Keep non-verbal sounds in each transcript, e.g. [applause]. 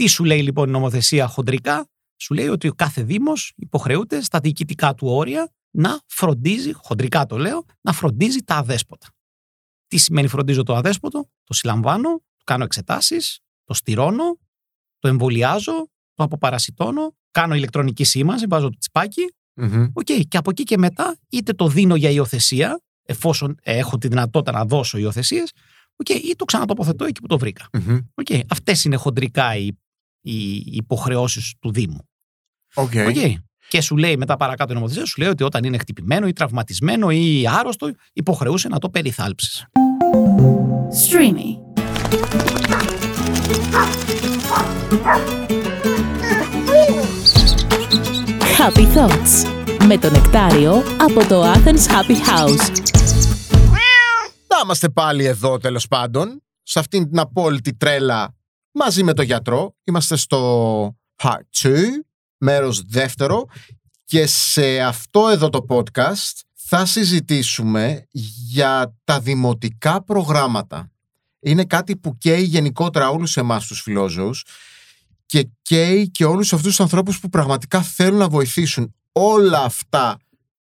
Τι σου λέει λοιπόν η νομοθεσία χοντρικά, σου λέει ότι ο κάθε Δήμος υποχρεούται στα διοικητικά του όρια να φροντίζει, χοντρικά το λέω, να φροντίζει τα αδέσποτα. Τι σημαίνει φροντίζω το αδέσποτο, το συλλαμβάνω, το κάνω εξετάσεις, το στηρώνω, το εμβολιάζω, το αποπαρασιτώνω, κάνω ηλεκτρονική σήμανση, βάζω το τσιπάκι. Okay, και από εκεί και μετά είτε το δίνω για υιοθεσία, εφόσον έχω τη δυνατότητα να δώσω υιοθεσίες, okay, ή το ξανατοποθετώ εκεί που το βρήκα. Mm-hmm. Okay, Αυτές είναι χοντρικά οι, οι υποχρεώσεις του Δήμου. Okay. Okay. Και σου λέει μετά παρακάτω η νομοθεσία, σου λέει ότι όταν είναι χτυπημένο ή τραυματισμένο ή άρρωστο, υποχρεούσε να το περιθάλψεις. Streamy. Happy Thoughts με το νεκτάριο από το Athens Happy House. Να είμαστε πάλι εδώ τέλος πάντων, σε αυτήν την απόλυτη τρέλα μαζί με το γιατρό. Είμαστε στο Part 2, μέρος δεύτερο και σε αυτό εδώ το podcast θα συζητήσουμε για τα δημοτικά προγράμματα. Είναι κάτι που καίει γενικότερα όλους εμάς τους φιλόζωους και καίει και όλους αυτούς τους ανθρώπους που πραγματικά θέλουν να βοηθήσουν όλα αυτά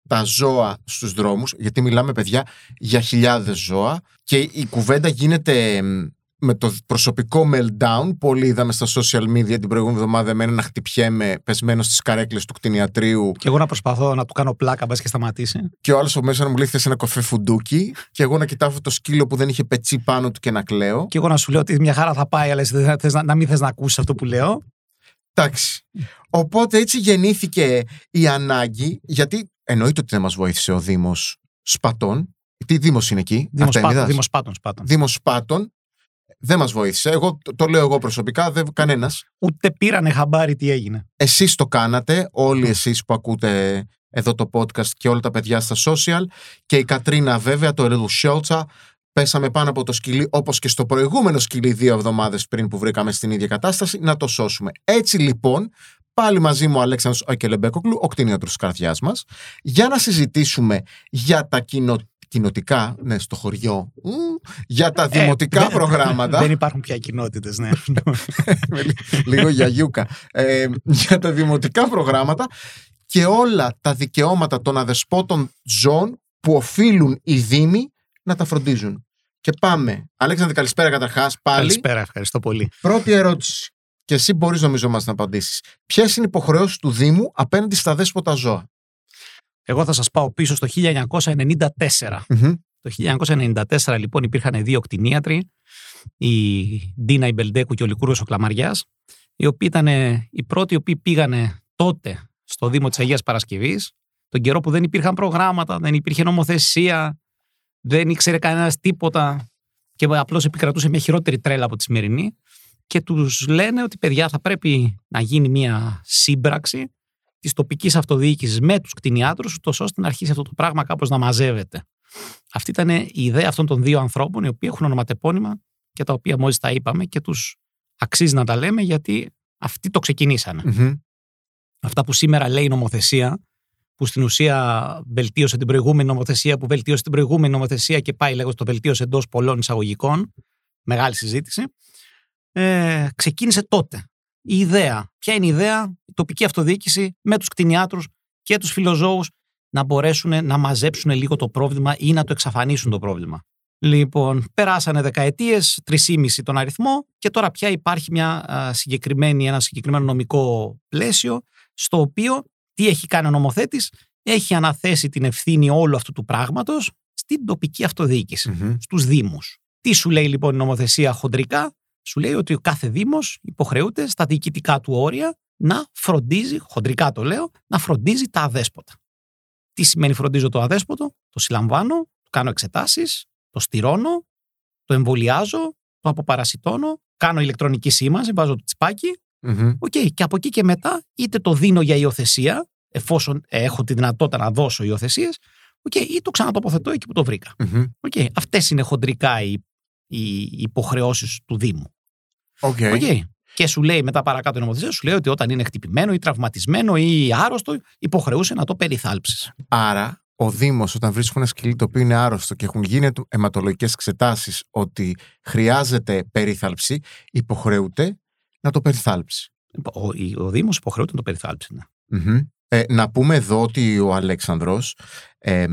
τα ζώα στους δρόμους, γιατί μιλάμε παιδιά για χιλιάδες ζώα και η κουβέντα γίνεται με το προσωπικό meltdown. Πολλοί είδαμε στα social media την προηγούμενη εβδομάδα εμένα να χτυπιέμαι πεσμένο στις καρέκλες του κτηνιατρίου. Και εγώ να προσπαθώ να του κάνω πλάκα, μπας και σταματήσει. Και ο άλλος από μέσα να μου λέει: Θες ένα κοφέ φουντούκι. και εγώ να κοιτάω αυτό το σκύλο που δεν είχε πετσί πάνω του και να κλαίω. Και εγώ να σου λέω ότι μια χαρά θα πάει, αλλά εσύ θες να, να μην θες να ακούσεις αυτό που λέω. Εντάξει. Οπότε έτσι γεννήθηκε η ανάγκη, γιατί εννοείται ότι δεν μας βοήθησε ο Δήμος Σπατών. Τι Δήμος είναι εκεί, Δήμος Σπάτων. Δήμος Σπάτων δεν μας βοήθησε. Εγώ το, λέω εγώ προσωπικά, δεν κανένας. Ούτε πήρανε χαμπάρι τι έγινε. Εσείς το κάνατε, όλοι εσείς που ακούτε εδώ το podcast και όλα τα παιδιά στα social. Και η Κατρίνα, βέβαια, το Ερεδου Σιόλτσα. Πέσαμε πάνω από το σκυλί, όπως και στο προηγούμενο σκυλί δύο εβδομάδες πριν που βρήκαμε στην ίδια κατάσταση, να το σώσουμε. Έτσι λοιπόν, πάλι μαζί μου ο Αλέξανδρος Ακελεμπέκοκλου, ο κτηνίατρος της καρδιάς μας, για να συζητήσουμε για τα κοινο κοινοτικά, ναι, στο χωριό, για τα ε, δημοτικά προγράμματα. Δεν υπάρχουν πια κοινότητες, ναι. [laughs] Λίγο για γιούκα. Ε, για τα δημοτικά προγράμματα και όλα τα δικαιώματα των αδεσπότων ζώων που οφείλουν οι Δήμοι να τα φροντίζουν. Και πάμε. Αλέξανδρε, καλησπέρα καταρχάς. Πάλι. Καλησπέρα, ευχαριστώ πολύ. Πρώτη ερώτηση. Και εσύ μπορείς νομίζω μας να απαντήσεις. Ποιες είναι οι υποχρεώσεις του Δήμου απέναντι στα δέσποτα ζώα; Εγώ θα σας πάω πίσω στο 1994. Το 1994 λοιπόν υπήρχαν δύο κτηνίατροι, η Ντίνα Ιμπελντέκου και ο Λικούρος ο Κλαμαριάς, οι οποίοι ήταν οι πρώτοι οι οποίοι πήγανε τότε στο Δήμο της Αγίας Παρασκευής, τον καιρό που δεν υπήρχαν προγράμματα, δεν υπήρχε νομοθεσία, δεν ήξερε κανένας τίποτα και απλώς επικρατούσε μια χειρότερη τρέλα από τη σημερινή και τους λένε ότι παιδιά θα πρέπει να γίνει μια σύμπραξη της τοπικής αυτοδιοίκησης με τους κτηνιάτρους, ώστε να αρχίσει αυτό το πράγμα κάπως να μαζεύεται. Αυτή ήταν η ιδέα αυτών των δύο ανθρώπων, οι οποίοι έχουν ονοματεπώνυμα και τα οποία μόλις τα είπαμε και τους αξίζει να τα λέμε γιατί αυτοί το ξεκινησανε Αυτά που σήμερα λέει η νομοθεσία, που στην ουσία βελτίωσε την προηγούμενη νομοθεσία, που βελτίωσε την προηγούμενη νομοθεσία και πάει λέγω το βελτίωσε εντός πολλών εισαγωγικών, μεγάλη συζήτηση, ε, ξεκίνησε τότε η ιδέα. Ποια είναι η ιδέα, η τοπική αυτοδιοίκηση με τους κτηνιάτρους και τους φιλοζώους να μπορέσουν να μαζέψουν λίγο το πρόβλημα ή να το εξαφανίσουν το πρόβλημα. Λοιπόν, περάσανε δεκαετίες, τρεις τον αριθμό και τώρα πια υπάρχει μια συγκεκριμένη, ένα συγκεκριμένο νομικό πλαίσιο στο οποίο τι έχει κάνει ο νομοθέτης, έχει αναθέσει την ευθύνη όλου αυτού του πράγματος στην τοπική αυτοδιοίκηση, mm-hmm. στους Δήμους. Τι σου λέει λοιπόν η νομοθεσία χοντρικά, σου λέει ότι ο κάθε Δήμος υποχρεούται στα διοικητικά του όρια να φροντίζει, χοντρικά το λέω, να φροντίζει τα αδέσποτα. Τι σημαίνει φροντίζω το αδέσποτο, το συλλαμβάνω, το κάνω εξετάσεις, το στηρώνω, το εμβολιάζω, το αποπαρασιτώνω, κάνω ηλεκτρονική σήμανση, βάζω το τσιπάκι. Okay, και από εκεί και μετά είτε το δίνω για υιοθεσία, εφόσον έχω τη δυνατότητα να δώσω υιοθεσίες, okay, ή το ξανατοποθετώ εκεί που το βρήκα. Mm-hmm. Okay, Αυτές είναι χοντρικά οι, οι υποχρεώσεις του Δήμου. Okay. Okay. Και σου λέει μετά παρακάτω η νομοθεσία, σου λέει ότι όταν είναι χτυπημένο ή τραυματισμένο ή άρρωστο, υποχρεούσε να το περιθάλψεις. Άρα, ο Δήμος, όταν βρίσκουν ένα σκυλί το οποίο είναι άρρωστο και έχουν γίνει αιματολογικές εξετάσεις ότι χρειάζεται περίθαλψη, υποχρεούται να το περιθάλψει. Ο, ο Δήμος υποχρεούται να το περιθάλψει. Ναι. Μμμ. Ε, να πούμε εδώ ότι ο Αλέξανδρος ε,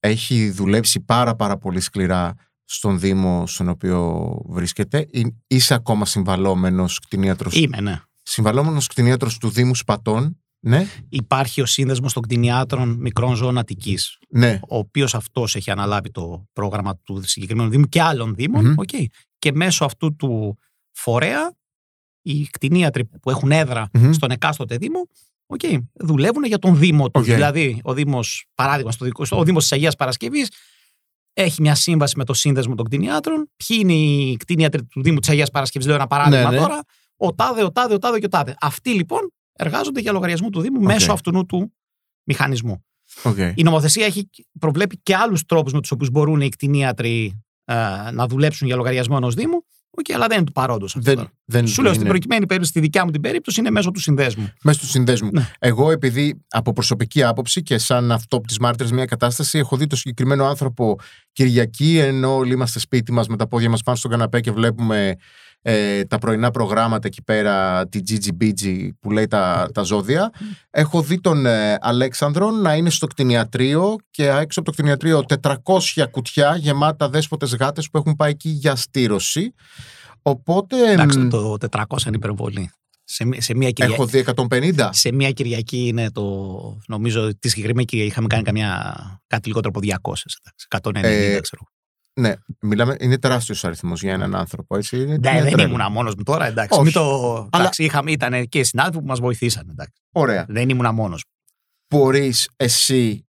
έχει δουλέψει πάρα πάρα πολύ σκληρά στον Δήμο στον οποίο βρίσκεται. Ε, Είσαι ακόμα συμβαλλόμενος κτηνίατρος, Είμαι, ναι. συμβαλλόμενος κτηνίατρος του Δήμου Σπατών. Ναι, Υπάρχει ο σύνδεσμος των κτηνιάτρων μικρών ζώων Αττικής, ναι. ο οποίος αυτός έχει αναλάβει το πρόγραμμα του συγκεκριμένου Δήμου και άλλων Δήμων. Μμμ. οκ. Και μέσω αυτού του φορέα, οι κτηνίατροι που έχουν έδρα Μμμ. στον εκάστοτε Δήμο, οκ, δουλεύουν για τον Δήμο τους. Οκ. Δηλαδή, ο Δήμος, παράδειγμα, στο δικό, ο Δήμος της Αγίας Παρασκευής έχει μια σύμβαση με το σύνδεσμο των κτηνιάτρων. Ποιοι είναι οι κτηνίατροι του Δήμου της Αγίας Παρασκευής, λέω ένα παράδειγμα Ναι, ναι. τώρα. Ο τάδε, ο τάδε, ο τάδε και ο τάδε. Αυτοί λοιπόν εργάζονται για λογαριασμό του Δήμου μέσω αυτού του μηχανισμού. Οκ. Η νομοθεσία έχει, προβλέπει και άλλους τρόπους με τους οποίους μπορούν οι κτηνίατροι ε, να δουλέψουν για λογαριασμό ενός Δήμου. Οκ, αλλά δεν είναι του παρόντος αυτό. Δεν, τώρα. δεν Σου λέω στην είναι προκειμένη περίπτωση, στη δικιά μου την περίπτωση, είναι μέσω του συνδέσμου. μέσα του συνδέσμου. Ναι. Εγώ, επειδή από προσωπική άποψη και σαν αυτό τη μάρτυρες μια κατάσταση, έχω δει το συγκεκριμένο άνθρωπο Κυριακή, ενώ όλοι είμαστε σπίτι μας με τα πόδια μας πάνω στον καναπέ και βλέπουμε ε, τα πρωινά προγράμματα εκεί πέρα, τη Gigi Bigi που λέει τα, τα ζώδια. Έχω δει τον ε, Αλέξανδρο να είναι στο κτηνιατρίο και έξω από το κτηνιατρίο 400 κουτιά γεμάτα δέσποτες γάτες που έχουν πάει εκεί για στήρωση. Οπότε Εντάξει, εμ, το 400 είναι υπερβολή. Σε, μ- σε, μια Κυριακή, έχω δει 150. σε μια Κυριακή είναι το. Νομίζω τη συγκεκριμένη Κυριακή είχαμε κάνει καμιά, κάτι λιγότερο από 200. Εντάξει, 190, Ε, ξέρω. Ναι, μιλάμε, είναι τεράστιος αριθμός για έναν άνθρωπο. Έτσι. Είναι Ναι, μια δεν τρέλα. ήμουν μόνος μου τώρα, εντάξει. Όχι. Μην το... Αλλά- εντάξει είχαμε, ήταν και οι συνάδελφοι που μας βοηθήσαν. Εντάξει. Ωραία. Δεν ήμουν μόνος. Μπορείς εσύ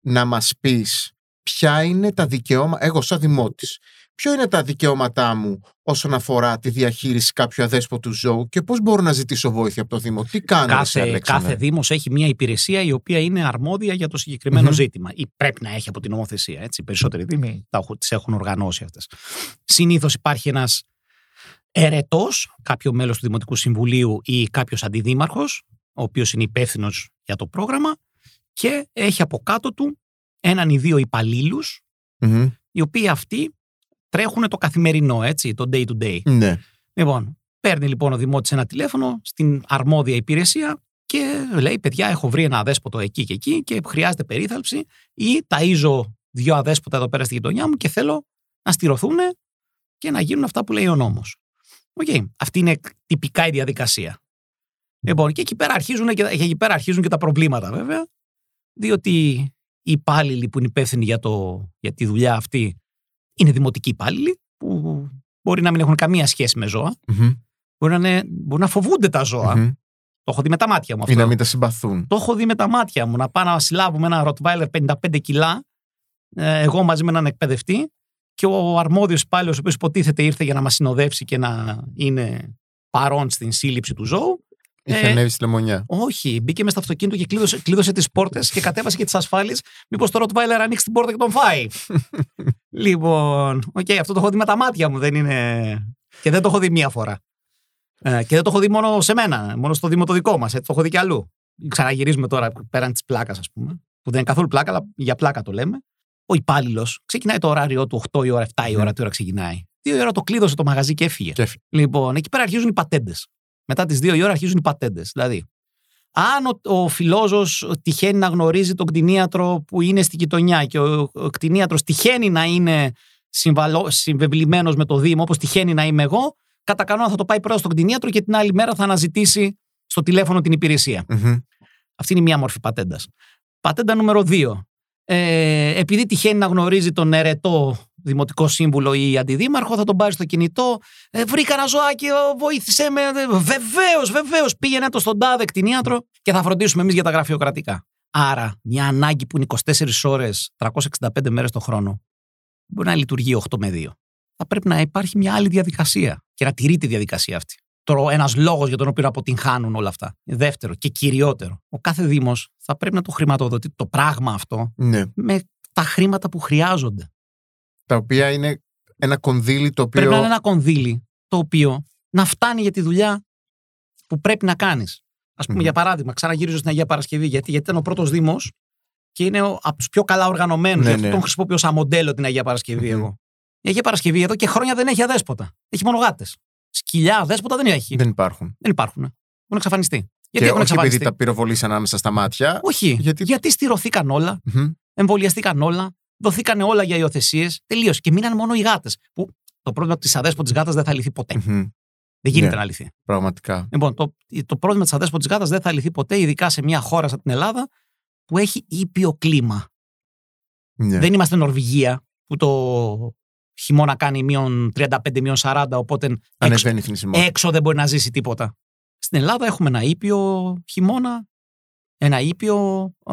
να μας πεις ποια είναι τα δικαιώματα. Εγώ, σαν δημότης, ποιο είναι τα δικαιώματά μου όσον αφορά τη διαχείριση κάποιου αδέσποτου ζώου και πώς μπορώ να ζητήσω βοήθεια από το Δήμο; Τι κάνω, εσύ, Κάθε, Αλέξανδρε; κάθε Δήμος έχει μια υπηρεσία η οποία είναι αρμόδια για το συγκεκριμένο Μμμ. ζήτημα. Ή πρέπει να έχει από την νομοθεσία. Έτσι. Οι περισσότεροι Δήμοι τις έχουν οργανώσει αυτές. Συνήθως υπάρχει ένας ερετό, κάποιο μέλος του Δημοτικού Συμβουλίου ή κάποιος αντιδήμαρχος, ο οποίος είναι υπεύθυνος για το πρόγραμμα και έχει από κάτω του έναν ή δύο υπαλλήλους, Μμμ. οι οποίοι αυτοί τρέχουν το καθημερινό, έτσι, το day to day. Ναι. Λοιπόν, παίρνει λοιπόν ο δημότης ένα τηλέφωνο στην αρμόδια υπηρεσία και λέει: Παιδιά, έχω βρει ένα αδέσποτο εκεί και εκεί και χρειάζεται περίθαλψη ή ταΐζω δύο αδέσποτα εδώ πέρα στη γειτονιά μου και θέλω να στειρωθούν και να γίνουν αυτά που λέει ο νόμος. Οκ. Αυτή είναι τυπικά η διαδικασία. Λοιπόν, και εκεί πέρα αρχίζουν και, και, εκεί πέρα αρχίζουν και τα προβλήματα βέβαια, διότι οι υπάλληλοι που είναι υπεύθυνοι για, το, για τη δουλειά αυτή είναι δημοτικοί υπάλληλοι που μπορεί να μην έχουν καμία σχέση με ζώα. Μμμ. Μπορεί να, είναι, μπορεί να φοβούνται τα ζώα. Μμμ. Το έχω δει με τα μάτια μου Ή αυτό. να μην τα συμπαθούν. Το έχω δει με τα μάτια μου. Να πάω να συλλάβουμε ένα Rottweiler 55 κιλά, ε, εγώ μαζί με έναν εκπαιδευτή, και ο αρμόδιος υπάλληλος, ο οποίος υποτίθεται ήρθε για να μας συνοδεύσει και να είναι παρόν στην σύλληψη του ζώου. Είχε Ε, ανέβει στη λεμονιά. Όχι, μπήκε μες στο αυτοκίνητο και κλείδωσε, κλείδωσε τις πόρτες και κατέβασε και τις ασφάλειες. Μήπως το Rottweiler ανοίξει την πόρτα και τον φάει. [laughs] λοιπόν, οκ, αυτό το έχω δει με τα μάτια μου, δεν είναι. Και δεν το έχω δει μία φορά. Ε, και δεν το έχω δει μόνο σε μένα, μόνο στο Δήμο το δικό μας. Το έχω δει και αλλού. Ξαναγυρίζουμε τώρα πέραν της πλάκας, ας πούμε. Που δεν είναι καθόλου πλάκα, αλλά για πλάκα το λέμε. Ο υπάλληλος ξεκινάει το ωράριό του 8 η ώρα, 7 η ώρα, τι ώρα ξεκινάει. 2 η ώρα το κλείδωσε το μαγαζί και έφυγε. Και έφυγε. Λοιπόν, εκεί πέρα αρχίζουν οι πατέντες. Μετά τις 2 η ώρα αρχίζουν οι πατέντες. Δηλαδή, αν ο, ο φιλόζος τυχαίνει να γνωρίζει τον κτηνίατρο που είναι στη γειτονιά και ο, ο κτηνίατρος τυχαίνει να είναι συμβεβλημένος με το Δήμο, όπως τυχαίνει να είμαι εγώ, κατά κανόνα θα το πάει πρώτα στον κτηνίατρο και την άλλη μέρα θα αναζητήσει στο τηλέφωνο την υπηρεσία. Μμμ. Αυτή είναι μία μορφή πατέντας. Πατέντα νούμερο 2. Ε, επειδή τυχαίνει να γνωρίζει τον ερετό δημοτικό σύμβουλο ή αντιδήμαρχο, θα τον πάρει στο κινητό. Ε, βρήκα ένα ζωάκι, ο, βοήθησέ με. Βεβαίως, βεβαίως. Πήγαινε το στον τάδε κτηνίατρο και θα φροντίσουμε εμείς για τα γραφειοκρατικά. Άρα, μια ανάγκη που είναι 24 ώρες, 365 μέρες το χρόνο, μπορεί να λειτουργεί 8 με 2. Θα πρέπει να υπάρχει μια άλλη διαδικασία και να τηρεί τη διαδικασία αυτή. Τώρα, ένας λόγος για τον οποίο αποτυγχάνουν όλα αυτά. Δεύτερο και κυριότερο, ο κάθε Δήμος θα πρέπει να το χρηματοδοτεί το πράγμα αυτό Ναι. με τα χρήματα που χρειάζονται. Τα οποία είναι ένα κονδύλι το οποίο. Πρέπει να είναι ένα κονδύλι το οποίο να φτάνει για τη δουλειά που πρέπει να κάνεις. Α πούμε, Μμμ. για παράδειγμα, ξαναγυρίζω στην Αγία Παρασκευή, γιατί, γιατί ήταν ο πρώτος Δήμος και είναι ο, από τους πιο καλά οργανωμένους. Ναι, γι' αυτό ναι. τον χρησιμοποιώ σαν μοντέλο την Αγία Παρασκευή Μμμ. εγώ. Η Αγία Παρασκευή εδώ και χρόνια δεν έχει αδέσποτα. Έχει μόνο γάτες. Σκυλιά, δέσποτα δεν έχει. Δεν υπάρχουν. Δεν υπάρχουν. Έχουν εξαφανιστεί. Γιατί και έχουν όχι εξαφανιστεί; επειδή τα πυροβολήσαν ανάμεσα στα μάτια. Όχι. Γιατί- Γιατί... στηρωθήκαν όλα, Μμμ. εμβολιαστήκαν όλα, δοθήκαν όλα για υιοθεσίες. Τελείωσε. Και μείναν μόνο οι γάτες. Που το πρόβλημα της αδέσποτης γάτας δεν θα λυθεί ποτέ. Μμμ. Δεν γίνεται Ναι. να λυθεί. Πραγματικά. Λοιπόν, το, το πρόβλημα της αδέσποτης γάτας δεν θα λυθεί ποτέ, ειδικά σε μια χώρα σαν την Ελλάδα που έχει ήπιο κλίμα. Ναι. Δεν είμαστε Νορβηγία που το χειμώνα κάνει μείον 35, μείον 40, οπότε έξω, Ανεβαίνει η θνησιμότητα. έξω δεν μπορεί να ζήσει τίποτα. Στην Ελλάδα έχουμε ένα ήπιο χειμώνα, ένα ήπιο, ε,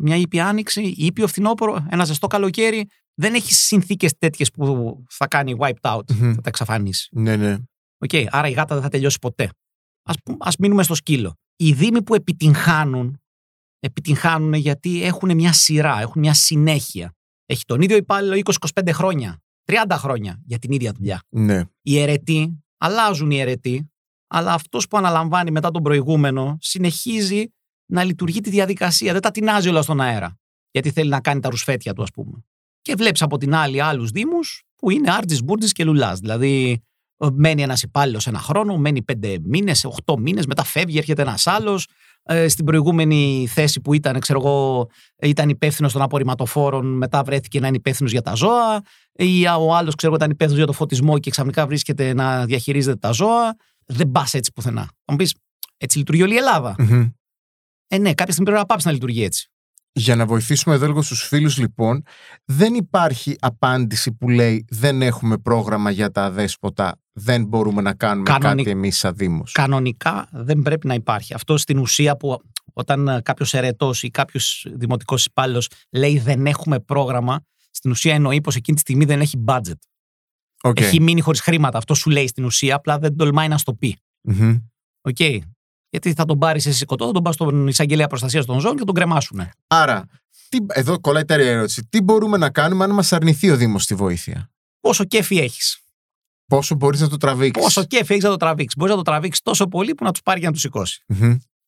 μια ήπια άνοιξη, ήπιο φθινόπωρο, ένα ζεστό καλοκαίρι. Δεν έχει συνθήκες τέτοιες που θα κάνει wiped out, Μμμ. θα τα εξαφανίσει. Ναι, ναι. Οκ, άρα η γάτα δεν θα τελειώσει ποτέ. Ας, πού- ας μείνουμε στο σκύλο. Οι δήμοι που επιτυγχάνουν, επιτυγχάνουν γιατί έχουν μια σειρά, έχουν μια συνέχεια. Έχει τον ίδιο υπάλληλο 20-25 χρόνια, 30 χρόνια για την ίδια δουλειά. ναι. Οι αιρετοί αλλάζουν οι αιρετοί, αλλά αυτός που αναλαμβάνει μετά τον προηγούμενο συνεχίζει να λειτουργεί τη διαδικασία. Δεν τα τινάζει όλα στον αέρα. Γιατί θέλει να κάνει τα ρουσφέτια του, ας πούμε. Και βλέπεις από την άλλη άλλους Δήμους που είναι Άρτζη, Μπούρτζη και Λουλάς. Δηλαδή, ε, μένει ένας υπάλληλος ένα χρόνο, μένει πέντε μήνες, οχτώ μήνες, μετά φεύγει, έρχεται ένας άλλος. Ε, στην προηγούμενη θέση που ήταν, ξέρω εγώ, ήταν υπεύθυνος των απορριμματοφόρων, μετά βρέθηκε να είναι υπεύθυνος για τα ζώα. Ή ο άλλος, ξέρω εγώ, ήταν υπεύθυνος για το φωτισμό και ξαφνικά βρίσκεται να διαχειρίζεται τα ζώα. Δεν πας έτσι πουθενά. Θα μου πεις, έτσι λειτουργεί όλη η Ελλάδα. Μμμ. Ε, ναι, κάποια στιγμή πρέπει να πάψει να λειτουργεί έτσι. Για να βοηθήσουμε εδώ λίγο στους φίλους λοιπόν, δεν υπάρχει απάντηση που λέει δεν έχουμε πρόγραμμα για τα αδέσποτα, δεν μπορούμε να κάνουμε Κανονι- κάτι εμείς σαν Δήμος. Κανονικά δεν πρέπει να υπάρχει. Αυτό στην ουσία που όταν κάποιος αιρετός ή κάποιος δημοτικός υπάλληλος λέει δεν έχουμε πρόγραμμα, στην ουσία εννοεί πως εκείνη τη στιγμή δεν έχει budget. OK. Έχει μείνει χωρίς χρήματα. Αυτό σου λέει στην ουσία, απλά δεν τολμάει να στο πει. Μμμ. Οκ. Γιατί θα τον πάρεις σηκωτό, θα τον πας στον εισαγγελέα προστασίας των ζώων και τον κρεμάσουν. Άρα, τι, εδώ κολλάει τέλεια ερώτηση. Τι μπορούμε να κάνουμε αν μας αρνηθεί ο Δήμος τη βοήθεια; Πόσο κέφι έχεις; Πόσο μπορείς να το τραβήξεις; Πόσο κέφι έχεις να το τραβήξεις; Μπορείς να το τραβήξεις τόσο πολύ που να τους πάρει και να τους σηκώσει. Μμμ.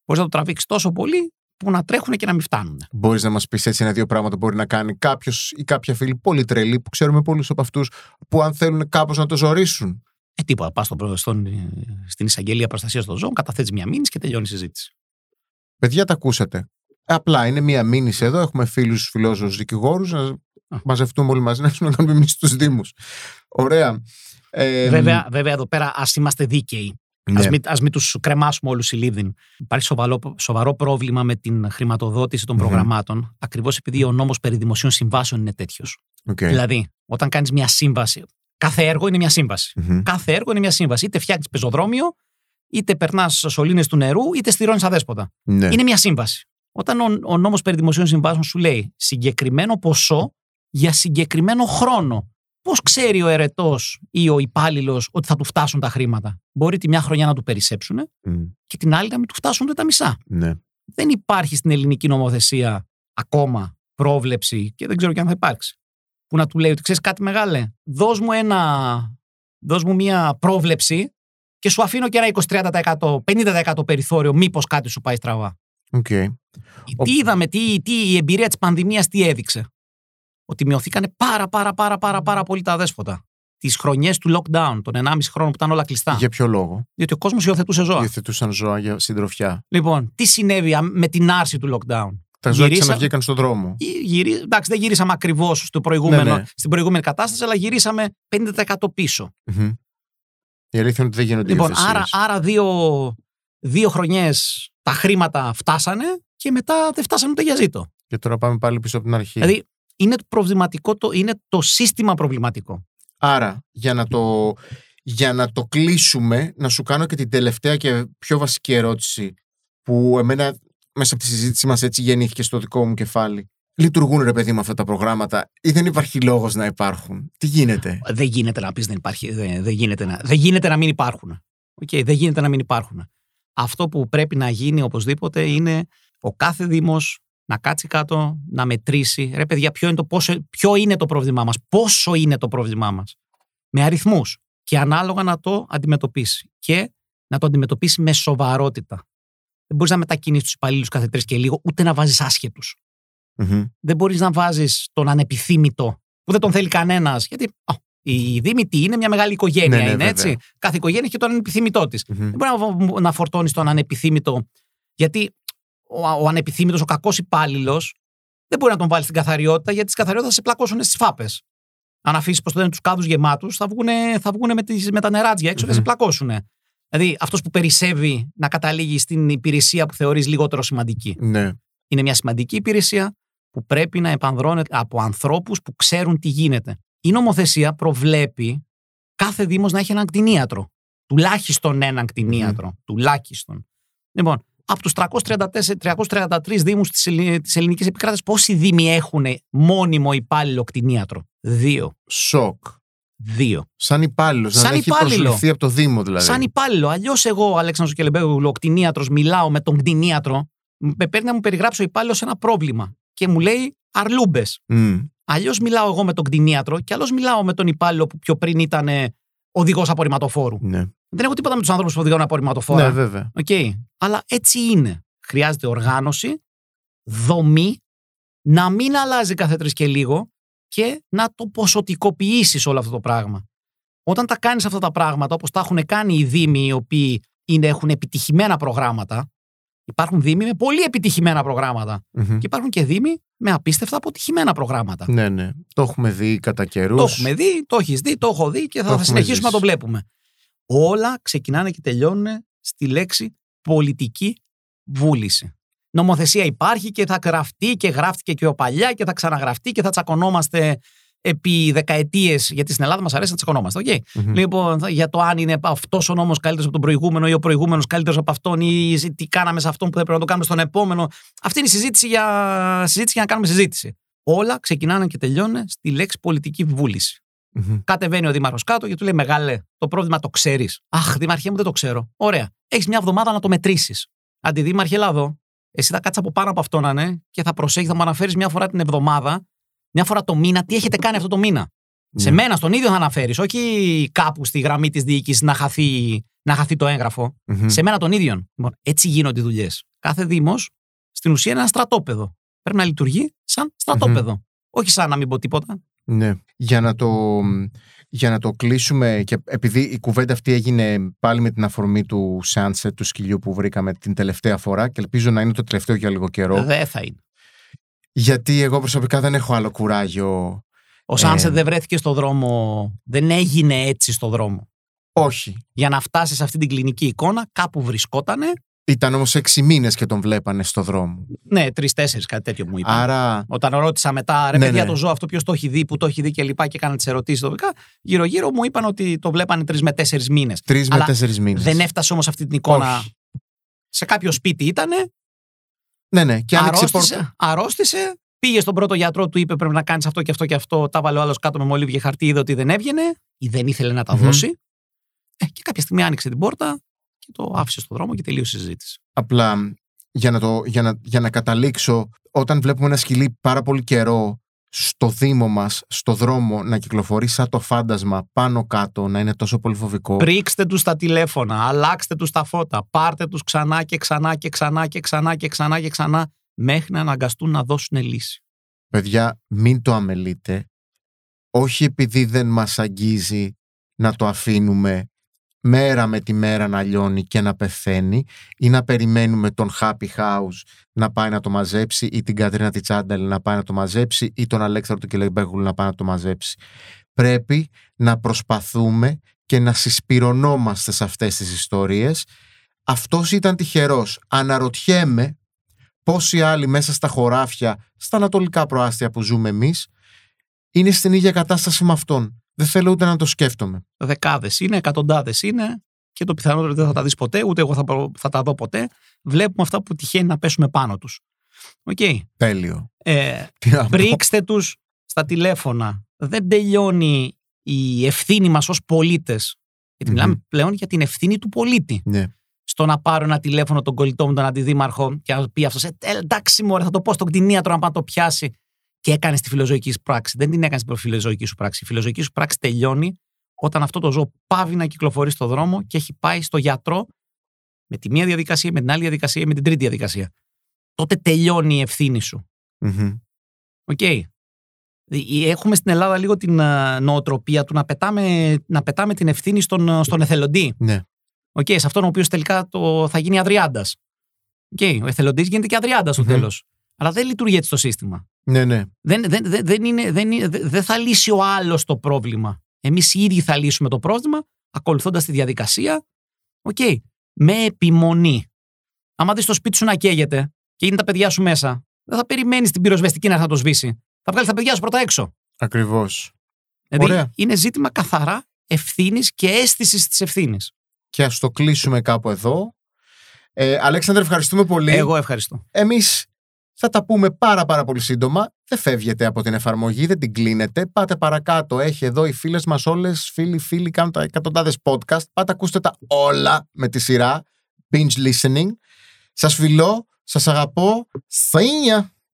Μπορείς να το τραβήξεις τόσο πολύ που να τρέχουν και να μην φτάνουν. Μπορείς να μας πεις έτσι ένα-δύο πράγματα που μπορεί να κάνει κάποιος ή κάποια φίλη πολύ τρελή που ξέρουμε πολλούς από αυτούς που αν θέλουν κάπως να το ζορίσουν. Ε, τίποτα. Πας στην εισαγγελία προστασίας των ζώων, καταθέτεις μια μήνυση και τελειώνει η συζήτηση. Παιδιά, τα ακούσατε. Απλά είναι μία μήνυση εδώ. Έχουμε φίλους φιλόζωους δικηγόρους. Να μαζευτούμε όλοι μαζί να έρθουμε να κάνουμε μήνυση στου Δήμους. Ωραία. Ε, βέβαια, βέβαια, εδώ πέρα ας είμαστε δίκαιοι. ναι. Ας μην, ας μην τους κρεμάσουμε όλους οι Λίβδιν. Υπάρχει σοβαρό, σοβαρό πρόβλημα με την χρηματοδότηση των Μμμ. προγραμμάτων, ακριβώς επειδή ο νόμος περί δημοσίων συμβάσεων είναι τέτοιος. Οκ. Δηλαδή, όταν κάνεις μια σύμβαση, κάθε έργο είναι μια σύμβαση. Μμμ. Κάθε έργο είναι μια σύμβαση. Είτε φτιάχνεις πεζοδρόμιο, είτε περνάς σωλήνες του νερού, είτε στειρώνεις αδέσποτα. Ναι. Είναι μια σύμβαση. Όταν ο, ο νόμος περί δημοσίων συμβάσεων σου λέει συγκεκριμένο ποσό για συγκεκριμένο χρόνο, πώς ξέρει ο αιρετός ή ο υπάλληλος ότι θα του φτάσουν τα χρήματα; Μπορεί τη μια χρονιά να του περισσέψουν Μμ. και την άλλη να μην του φτάσουν ούτε τα μισά. ναι. Δεν υπάρχει στην ελληνική νομοθεσία ακόμα πρόβλεψη και δεν ξέρω και αν θα υπάρξει. Που να του λέει ότι ξέρεις κάτι μεγάλε, δώσ' μου, ένα, δώσ' μου μια πρόβλεψη και σου αφήνω και ένα 20-30%, 50% περιθώριο, μήπως κάτι σου πάει στραβά. Οκ. Τι είδαμε, τι, τι, η εμπειρία της πανδημίας τι έδειξε; Ότι μειωθήκανε πάρα πάρα πάρα πάρα, πάρα πολύ τα αδέσποτα. Τις χρονιές του lockdown, των 1,5 χρόνο που ήταν όλα κλειστά. Για ποιο λόγο; Διότι ο κόσμος υιοθετούσε ζώα. Υιοθετούσαν ζώα για συντροφιά. Λοιπόν, τι συνέβη α- με την άρση του lockdown; Τα ζώα Γυρίσα- ξαναβγήκαν στον δρόμο. Γυ- γυρί... Εντάξει, δεν γυρίσαμε ακριβώς ναι, Ναι, ναι. στην προηγούμενη κατάσταση, αλλά γυρίσαμε 50% πίσω. Μμμ. Η αλήθεια είναι ότι δεν γίνονται Λοιπόν, υιοθεσίες. άρα, άρα δύο, δύο χρονιές τα χρήματα φτάσανε και μετά δεν φτάσανε ούτε για ζήτο. Και τώρα πάμε πάλι πίσω από την αρχή. Δηλαδή, είναι το προβληματικό, το, είναι το σύστημα προβληματικό. Άρα, για να, το, για να το κλείσουμε, να σου κάνω και την τελευταία και πιο βασική ερώτηση που εμένα μέσα από τη συζήτηση μας έτσι γεννήθηκε στο δικό μου κεφάλι. Λειτουργούν ρε παιδί με αυτά τα προγράμματα ή δεν υπάρχει λόγος να υπάρχουν; Τι γίνεται; Δεν γίνεται να πεις δεν υπάρχει. Δεν, δεν, γίνεται να, δεν γίνεται να μην υπάρχουν. Okay, δεν γίνεται να μην υπάρχουν. Αυτό που πρέπει να γίνει οπωσδήποτε είναι ο κάθε Δήμος να κάτσει κάτω, να μετρήσει. Ρε παιδιά, ποιο είναι το, πόσο, ποιο είναι το πρόβλημά μας, πόσο είναι το πρόβλημά μας. Με αριθμούς. Και ανάλογα να το αντιμετωπίσει. Και να το αντιμετωπίσει με σοβαρότητα. Δεν μπορείς να μετακινήσει τους υπαλλήλους κάθε τρεις και λίγο, ούτε να βάζεις άσχετους. Μμμ. Δεν μπορείς να βάζεις τον ανεπιθύμητο που δεν τον θέλει κανένας. Γιατί α, Η Δήμη τι είναι, μια μεγάλη οικογένεια Ναι, ναι, είναι βέβαια. έτσι. Κάθε οικογένεια έχει τον ανεπιθύμητό της. Μμμ. Δεν μπορείς να, να φορτώνεις τον ανεπιθύμητο. Γιατί ο, ο ανεπιθύμητος, ο κακός υπάλληλος, δεν μπορεί να τον βάλει στην καθαριότητα, γιατί στην καθαριότητα θα σε πλακώσουν στις φάπες. Αν αφήσεις, πώ το λένε, τους κάδους γεμάτους, θα βγουν θα βγουνε με, τις, με τα νεράτζια έξω και θα σε Μμμ. πλακώσουν. Δηλαδή, αυτός που περισσεύει να καταλήγει στην υπηρεσία που θεωρείς λιγότερο σημαντική. Ναι. Είναι μια σημαντική υπηρεσία που πρέπει να επανδρώνεται από ανθρώπους που ξέρουν τι γίνεται. Η νομοθεσία προβλέπει κάθε Δήμος να έχει έναν κτηνίατρο. Τουλάχιστον έναν κτηνίατρο. Τουλάχιστον. Λοιπόν, από τους 333 Δήμους της ελληνικής επικράτηση, πόσοι Δήμοι έχουν μόνιμο υπάλληλο κτηνίατρο; Δύο. Σοκ. Δύο. Σαν υπάλληλος. Σαν να έχει υπάλληλο. προσληφθεί από το Δήμο δηλαδή. Σαν υπάλληλο. Αλλιώς εγώ, ο Αλέξανδρος Κελεμπέκογλου, ο κτηνίατρος, μιλάω με τον κτηνίατρο, με παίρνει να μου περιγράψει ο υπάλληλος ένα πρόβλημα και μου λέει αρλούμπες. Μμ. Αλλιώς μιλάω εγώ με τον κτηνίατρο και αλλιώς μιλάω με τον υπάλληλο που πιο πριν ήταν οδηγός απορριμματοφόρου. Ναι. Δεν έχω τίποτα με τους ανθρώπους που οδηγούν απορριμματοφόρα. ναι, βέβαια. Οκ. Αλλά έτσι είναι. Χρειάζεται οργάνωση, δομή, να μην αλλάζει κάθε τρεις και λίγο και να το ποσοτικοποιήσεις όλο αυτό το πράγμα. Όταν τα κάνεις αυτά τα πράγματα, όπως τα έχουν κάνει οι Δήμοι, οι οποίοι είναι, έχουν επιτυχημένα προγράμματα, υπάρχουν Δήμοι με πολύ επιτυχημένα προγράμματα. Μμμ. Και υπάρχουν και Δήμοι με απίστευτα αποτυχημένα προγράμματα. Ναι, ναι. Το έχουμε δει κατά καιρούς. Το έχουμε δει, το έχεις δει, το έχω δει και θα, Το θα έχουμε συνεχίσουμε ζήσει. να το βλέπουμε. Όλα ξεκινάνε και τελειώνουν στη λέξη πολιτική βούληση. Νομοθεσία υπάρχει και θα γραφτεί και γράφτηκε και ο παλιά και θα ξαναγραφτεί και θα τσακωνόμαστε επί δεκαετίες. Γιατί στην Ελλάδα μας αρέσει να τσακωνόμαστε. οκ. Μμμ. Λοιπόν, θα- για το αν είναι αυτός ο νόμος καλύτερος από τον προηγούμενο ή ο προηγούμενος καλύτερος από αυτόν ή τι κάναμε σε αυτόν που δεν πρέπει να το κάνουμε στον επόμενο. Αυτή είναι η συζήτηση για, συζήτηση για να κάνουμε συζήτηση. Όλα ξεκινάνε και τελειώνουν στη λέξη πολιτική βούληση. Μμμ. Κατεβαίνει ο Δήμαρχος κάτω και του λέει: Μεγάλε, το πρόβλημα το ξέρεις. Αχ, Δήμαρχέ μου δεν το ξέρω. Ωραία. Έχεις μια εβδομάδα να το μετρήσεις. Αντιδήμαρχε, έλα εδώ. Εσύ θα κάτσεις από πάνω από αυτόν, ναι, και θα προσέχεις, θα μου αναφέρεις μια φορά την εβδομάδα, μια φορά το μήνα, τι έχετε κάνει αυτό το μήνα. Σε Ναι. μένα, στον ίδιο θα αναφέρεις, όχι κάπου στη γραμμή της διοίκησης να χαθεί, να χαθεί το έγγραφο. Μμμ. Σε μένα τον ίδιον. Λοιπόν, έτσι γίνονται οι δουλειές. Κάθε Δήμος στην ουσία είναι ένα στρατόπεδο. Πρέπει να λειτουργεί σαν στρατοπεδο Όχι σαν να μην πω τίποτα. Ναι. Για να, το, για να το κλείσουμε και επειδή η κουβέντα αυτή έγινε πάλι με την αφορμή του sunset του σκυλιού που βρήκαμε την τελευταία φορά και ελπίζω να είναι το τελευταίο για λίγο καιρό. Δεν θα είναι. Γιατί εγώ προσωπικά δεν έχω άλλο κουράγιο. Ο Σάνσετ Ε. δεν βρέθηκε στο δρόμο, δεν έγινε έτσι στο δρόμο. Όχι. Για να φτάσεις σε αυτή την κλινική εικόνα, κάπου βρισκότανε. Ήταν όμως έξι μήνες και τον βλέπανε στο δρόμο. Ναι, τρει-τέσσερι, κάτι τέτοιο μου είπαν. Άρα Όταν ρώτησα μετά, ρε Ναι, παιδιά, ναι. το ζώο αυτό ποιος το έχει δει, που το έχει δει και λοιπά, και έκανα τις ερωτήσεις τοπικά. Γύρω-γύρω μου είπαν ότι το βλέπανε τρεις με τέσσερις μήνες. τρεις με Αλλά τέσσερις μήνες. Δεν έφτασε όμως αυτή την εικόνα. Όχι. Σε κάποιο σπίτι ήταν, Ναι, ναι. Και άνοιξε η πόρτα. αρρώστησε, αρρώστησε, πήγε στον πρώτο γιατρό, του είπε πρέπει να κάνεις αυτό και αυτό και αυτό. Τα βάλε ο άλλος κάτω με μολύβι χαρτί, είδε ότι δεν έβγαινε ή δεν ήθελε να τα Μμμ. δώσει. Ε, και κάποια στιγμή άνοιξε την πόρτα και το άφησε στον δρόμο και τελείωσε η συζήτηση. Απλά για να, το, για, να, για να καταλήξω, όταν βλέπουμε ένα σκυλί πάρα πολύ καιρό στο δήμο μας, στο δρόμο, να κυκλοφορεί σαν το φάντασμα πάνω κάτω, να είναι τόσο πολύ φοβικό. Πρίξτε τους τα τηλέφωνα, αλλάξτε τους τα φώτα, πάρτε τους ξανά και ξανά και ξανά και ξανά και ξανά και ξανά, μέχρι να αναγκαστούν να δώσουν λύση. Παιδιά, μην το αμελείτε. Όχι επειδή δεν μας αγγίζει να το αφήνουμε μέρα με τη μέρα να λιώνει και να πεθαίνει ή να περιμένουμε τον Happy House να πάει να το μαζέψει ή την Κατρίνα Τιτσάνταλη να πάει να το μαζέψει ή τον Αλέξανδρο του Κελεμπέγουλου να πάει να το μαζέψει. Πρέπει να προσπαθούμε και να συσπειρωνόμαστε σε αυτές τις ιστορίες. Αυτός ήταν τυχερός. Αναρωτιέμαι πόσοι άλλοι μέσα στα χωράφια, στα ανατολικά προάστια που ζούμε εμείς, είναι στην ίδια κατάσταση με αυτόν. Δεν θέλω ούτε να το σκέφτομαι. Δεκάδες είναι, εκατοντάδες είναι και το πιθανότερο δεν θα τα δεις ποτέ, ούτε εγώ θα, προ- θα τα δω ποτέ. Βλέπουμε αυτά που τυχαίνει να πέσουμε πάνω τους. Οκ. Τέλειο. Ε, Τι να πω. πρίξτε τους στα τηλέφωνα. Δεν τελειώνει η ευθύνη μας ως πολίτες. Γιατί Μμμ. μιλάμε πλέον για την ευθύνη του πολίτη. Ναι. Στο να πάρω ένα τηλέφωνο τον κολλητό μου, τον αντιδήμαρχο, και να πει αυτό: ε, εντάξει, μωρέ, θα το πω στον κτηνίατρο να πάει να το πιάσει. Και έκανε τη φιλοζωική σου πράξη. Δεν την έκανε την φιλοζωική σου πράξη. Η φιλοζωική σου πράξη τελειώνει όταν αυτό το ζώο πάβει να κυκλοφορεί στο δρόμο και έχει πάει στο γιατρό με τη μία διαδικασία, με την άλλη διαδικασία ή με την τρίτη διαδικασία. Τότε τελειώνει η ευθύνη σου. Μμμ. Οκ. Έχουμε στην Ελλάδα λίγο την ε, νοοτροπία του να πετάμε, να πετάμε την ευθύνη στον, στον εθελοντή. Ναι. Okay, σε αυτόν ο οποίος τελικά το, θα γίνει αδριάντας. Okay, ο εθελοντής γίνεται και αδριάντας στο τέλος. Αλλά δεν λειτουργεί έτσι το σύστημα. Ναι, ναι. Δεν, δεν, δεν, δεν, είναι, δεν, είναι, δεν θα λύσει ο άλλος το πρόβλημα. Εμείς οι ίδιοι θα λύσουμε το πρόβλημα ακολουθώντας τη διαδικασία. OK. Okay, με επιμονή. Άμα δεις το σπίτι σου να καίγεται και είναι τα παιδιά σου μέσα, δεν θα περιμένεις την πυροσβεστική να έρθει να το σβήσει. Θα βγάλεις τα παιδιά σου πρώτα έξω. Ακριβώς. Δηλαδή είναι ζήτημα καθαρά ευθύνης και αίσθησης της ευθύνης. Και ας το κλείσουμε κάπου εδώ. Ε, Αλέξανδρε, ευχαριστούμε πολύ. Εγώ ευχαριστώ. Εμείς θα τα πούμε πάρα πάρα πολύ σύντομα. Δεν φεύγετε από την εφαρμογή, δεν την κλείνετε. Πάτε παρακάτω. Έχει εδώ οι φίλες μας όλες, φίλοι, φίλοι, κάνουν τα εκατοντάδες podcast. Πάτε ακούστε τα όλα με τη σειρά. Binge listening. Σας φιλώ, σας αγαπώ. Σύνια!